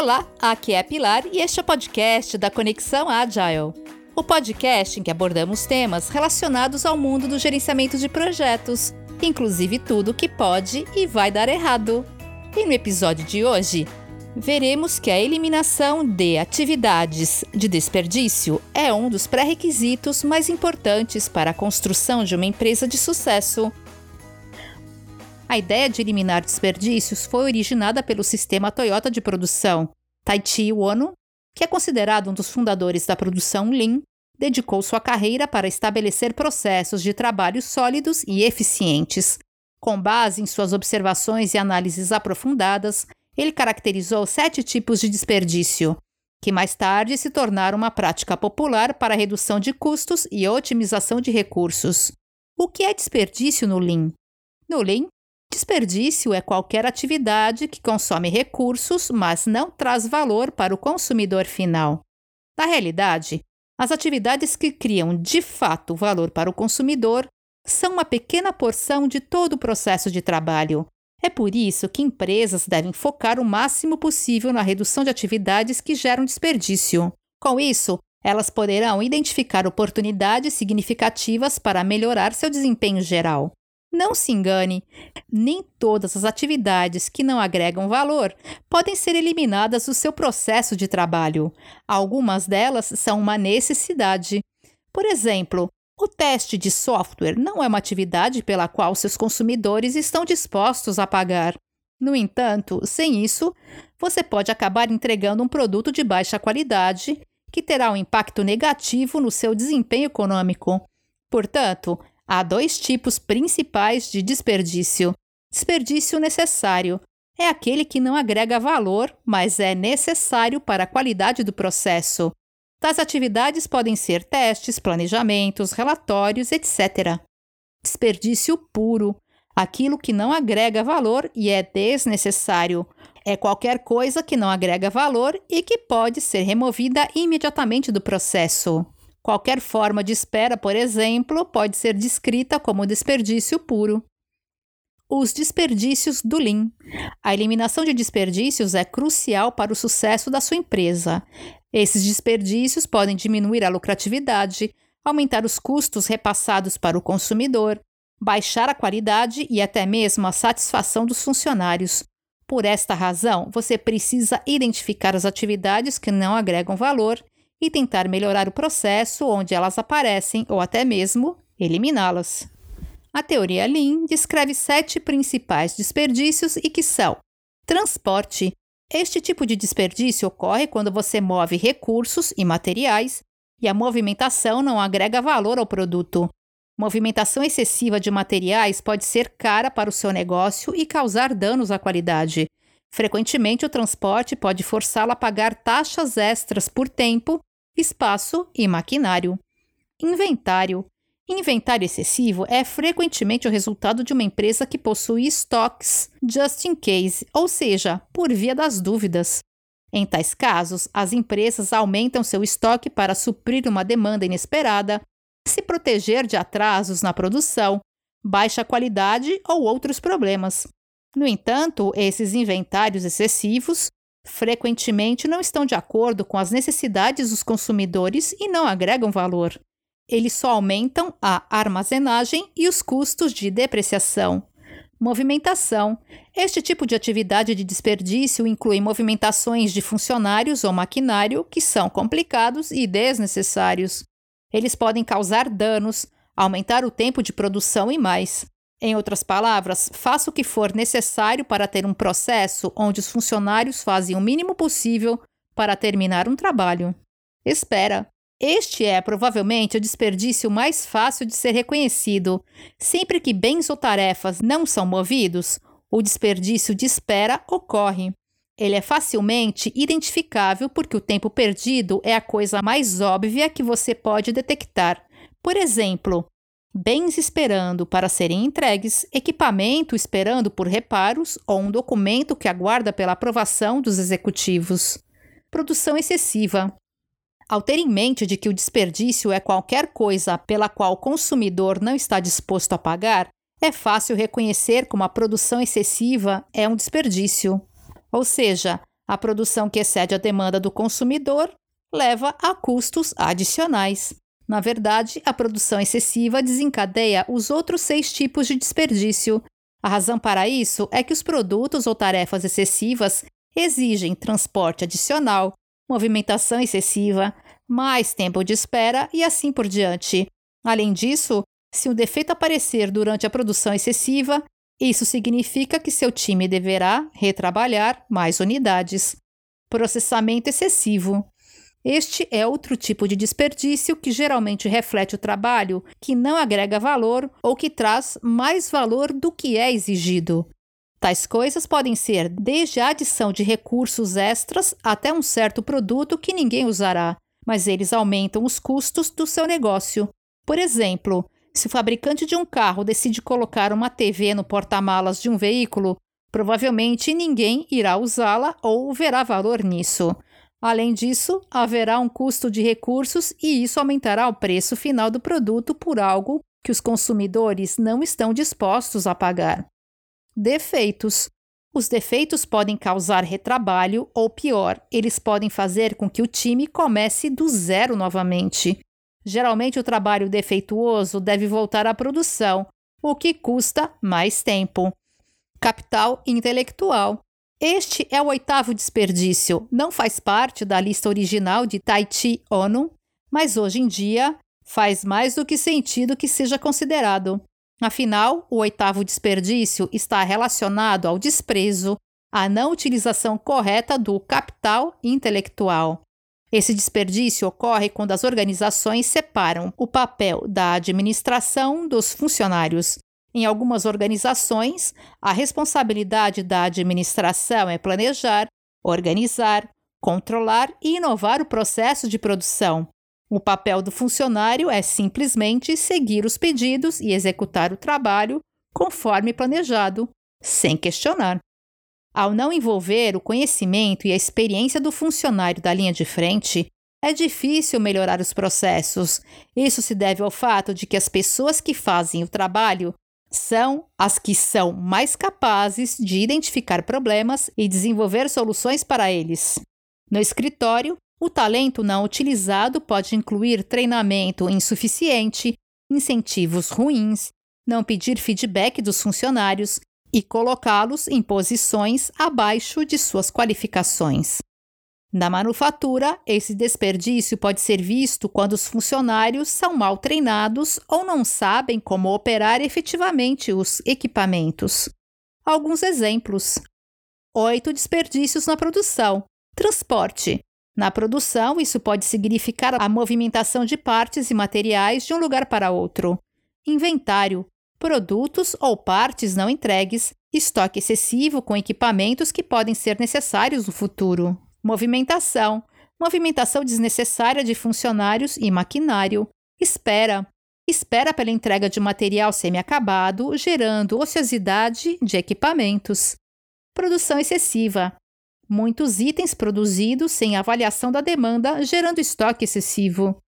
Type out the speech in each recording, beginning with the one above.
Olá, aqui é a Pilar e este é o podcast da Conexão Agile. O podcast em que abordamos temas relacionados ao mundo do gerenciamento de projetos, inclusive tudo que pode e vai dar errado. E no episódio de hoje, veremos que a eliminação de atividades de desperdício é um dos pré-requisitos mais importantes para a construção de uma empresa de sucesso. A ideia de eliminar desperdícios foi originada pelo sistema Toyota de produção. Taichi Ono, que é considerado um dos fundadores da produção Lean, dedicou sua carreira para estabelecer processos de trabalho sólidos e eficientes. Com base em suas observações e análises aprofundadas, ele caracterizou sete tipos de desperdício, que mais tarde se tornaram uma prática popular para redução de custos e otimização de recursos. O que é desperdício no Lean? No Lean, Desperdício é qualquer atividade que consome recursos, mas não traz valor para o consumidor final. Na realidade, as atividades que criam de fato valor para o consumidor são uma pequena porção de todo o processo de trabalho. É por isso que empresas devem focar o máximo possível na redução de atividades que geram desperdício. Com isso, elas poderão identificar oportunidades significativas para melhorar seu desempenho geral. Não se engane, nem todas as atividades que não agregam valor podem ser eliminadas do seu processo de trabalho. Algumas delas são uma necessidade. Por exemplo, o teste de software não é uma atividade pela qual seus consumidores estão dispostos a pagar. No entanto, sem isso, você pode acabar entregando um produto de baixa qualidade que terá um impacto negativo no seu desempenho econômico. Portanto, Há dois tipos principais de desperdício. Desperdício necessário é aquele que não agrega valor, mas é necessário para a qualidade do processo. Tais atividades podem ser testes, planejamentos, relatórios, etc. Desperdício puro aquilo que não agrega valor e é desnecessário. É qualquer coisa que não agrega valor e que pode ser removida imediatamente do processo. Qualquer forma de espera, por exemplo, pode ser descrita como desperdício puro. Os desperdícios do Lean. A eliminação de desperdícios é crucial para o sucesso da sua empresa. Esses desperdícios podem diminuir a lucratividade, aumentar os custos repassados para o consumidor, baixar a qualidade e até mesmo a satisfação dos funcionários. Por esta razão, você precisa identificar as atividades que não agregam valor e tentar melhorar o processo onde elas aparecem ou até mesmo eliminá-las. A teoria Lean descreve sete principais desperdícios e que são: transporte. Este tipo de desperdício ocorre quando você move recursos e materiais e a movimentação não agrega valor ao produto. Movimentação excessiva de materiais pode ser cara para o seu negócio e causar danos à qualidade. Frequentemente, o transporte pode forçá-lo a pagar taxas extras por tempo espaço e maquinário. Inventário. Inventário excessivo é frequentemente o resultado de uma empresa que possui estoques just in case, ou seja, por via das dúvidas. Em tais casos, as empresas aumentam seu estoque para suprir uma demanda inesperada, se proteger de atrasos na produção, baixa qualidade ou outros problemas. No entanto, esses inventários excessivos frequentemente não estão de acordo com as necessidades dos consumidores e não agregam valor. Eles só aumentam a armazenagem e os custos de depreciação. Movimentação. Este tipo de atividade de desperdício inclui movimentações de funcionários ou maquinário que são complicados e desnecessários. Eles podem causar danos, aumentar o tempo de produção e mais. Em outras palavras, faça o que for necessário para ter um processo onde os funcionários fazem o mínimo possível para terminar um trabalho. Espera. Este é provavelmente o desperdício mais fácil de ser reconhecido. Sempre que bens ou tarefas não são movidos, o desperdício de espera ocorre. Ele é facilmente identificável porque o tempo perdido é a coisa mais óbvia que você pode detectar. Por exemplo, bens esperando para serem entregues, equipamento esperando por reparos ou um documento que aguarda pela aprovação dos executivos. Produção excessiva. Ao ter em mente de que o desperdício é qualquer coisa pela qual o consumidor não está disposto a pagar, é fácil reconhecer como a produção excessiva é um desperdício. Ou seja, A produção que excede a demanda do consumidor leva a custos adicionais. Na verdade, a produção excessiva desencadeia os outros seis tipos de desperdício. A razão para isso é que os produtos ou tarefas excessivas exigem transporte adicional, movimentação excessiva, mais tempo de espera e assim por diante. Além disso, se um defeito aparecer durante a produção excessiva, isso significa que seu time deverá retrabalhar mais unidades. Processamento excessivo. Este é outro tipo de desperdício que geralmente reflete o trabalho que não agrega valor ou que traz mais valor do que é exigido. Tais coisas podem ser desde a adição de recursos extras até um certo produto que ninguém usará, mas eles aumentam os custos do seu negócio. Por exemplo, se o fabricante de um carro decide colocar uma TV no porta-malas de um veículo, provavelmente ninguém irá usá-la ou verá valor nisso. Além disso, haverá um custo de recursos e isso aumentará o preço final do produto por algo que os consumidores não estão dispostos a pagar. Defeitos. Os defeitos podem causar retrabalho ou, pior, eles podem fazer com que o time comece do zero novamente. Geralmente, o trabalho defeituoso deve voltar à produção, o que custa mais tempo. Capital intelectual. Este é o oitavo desperdício. Não faz parte da lista original de Taichi Ono, mas hoje em dia faz mais do que sentido que seja considerado. Afinal, o oitavo desperdício está relacionado ao desprezo, à não utilização correta do capital intelectual. Esse desperdício ocorre quando as organizações separam o papel da administração dos funcionários. Em algumas organizações, a responsabilidade da administração é planejar, organizar, controlar e inovar o processo de produção. O papel do funcionário é simplesmente seguir os pedidos e executar o trabalho conforme planejado, sem questionar. Ao não envolver o conhecimento e a experiência do funcionário da linha de frente, é difícil melhorar os processos. Isso se deve ao fato de que as pessoas que fazem o trabalho são as que são mais capazes de identificar problemas e desenvolver soluções para eles. No escritório, o talento não utilizado pode incluir treinamento insuficiente, incentivos ruins, não pedir feedback dos funcionários e colocá-los em posições abaixo de suas qualificações. Na manufatura, esse desperdício pode ser visto quando os funcionários são mal treinados ou não sabem como operar efetivamente os equipamentos. Alguns exemplos: oito desperdícios na produção. Transporte. Na produção, isso pode significar a movimentação de partes e materiais de um lugar para outro. Inventário. Produtos ou partes não entregues, estoque excessivo com equipamentos que podem ser necessários no futuro. Movimentação. Movimentação desnecessária de funcionários e maquinário. Espera. Espera pela entrega de material semi-acabado, gerando ociosidade de equipamentos. Produção excessiva. Muitos itens produzidos sem avaliação da demanda, gerando estoque excessivo.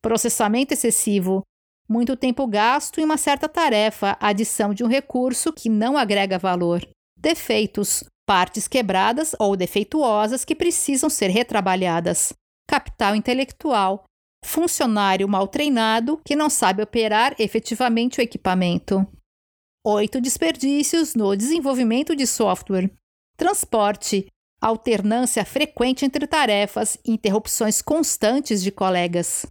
Processamento excessivo. Muito tempo gasto em uma certa tarefa, adição de um recurso que não agrega valor. Defeitos partes quebradas ou defeituosas que precisam ser retrabalhadas, capital intelectual, funcionário mal treinado que não sabe operar efetivamente o equipamento. 8 desperdícios no desenvolvimento de software. Transporte, alternância frequente entre tarefas interrupções constantes de colegas.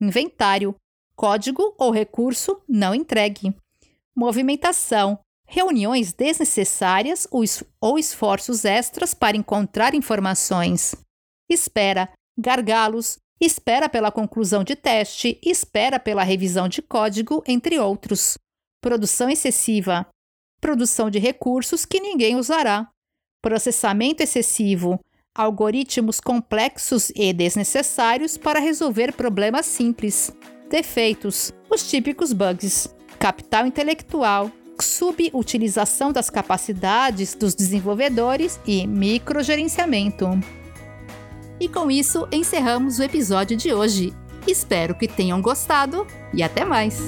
Inventário, código ou recurso não entregue. Movimentação, reuniões desnecessárias ou esforços extras para encontrar informações. Espera, gargalos, espera pela conclusão de teste, espera pela revisão de código, entre outros. Produção excessiva, produção de recursos que ninguém usará, processamento excessivo, algoritmos complexos e desnecessários para resolver problemas simples, defeitos, os típicos bugs, capital intelectual, subutilização das capacidades dos desenvolvedores e microgerenciamento. E com isso encerramos o episódio de hoje. Espero que tenham gostado e até mais!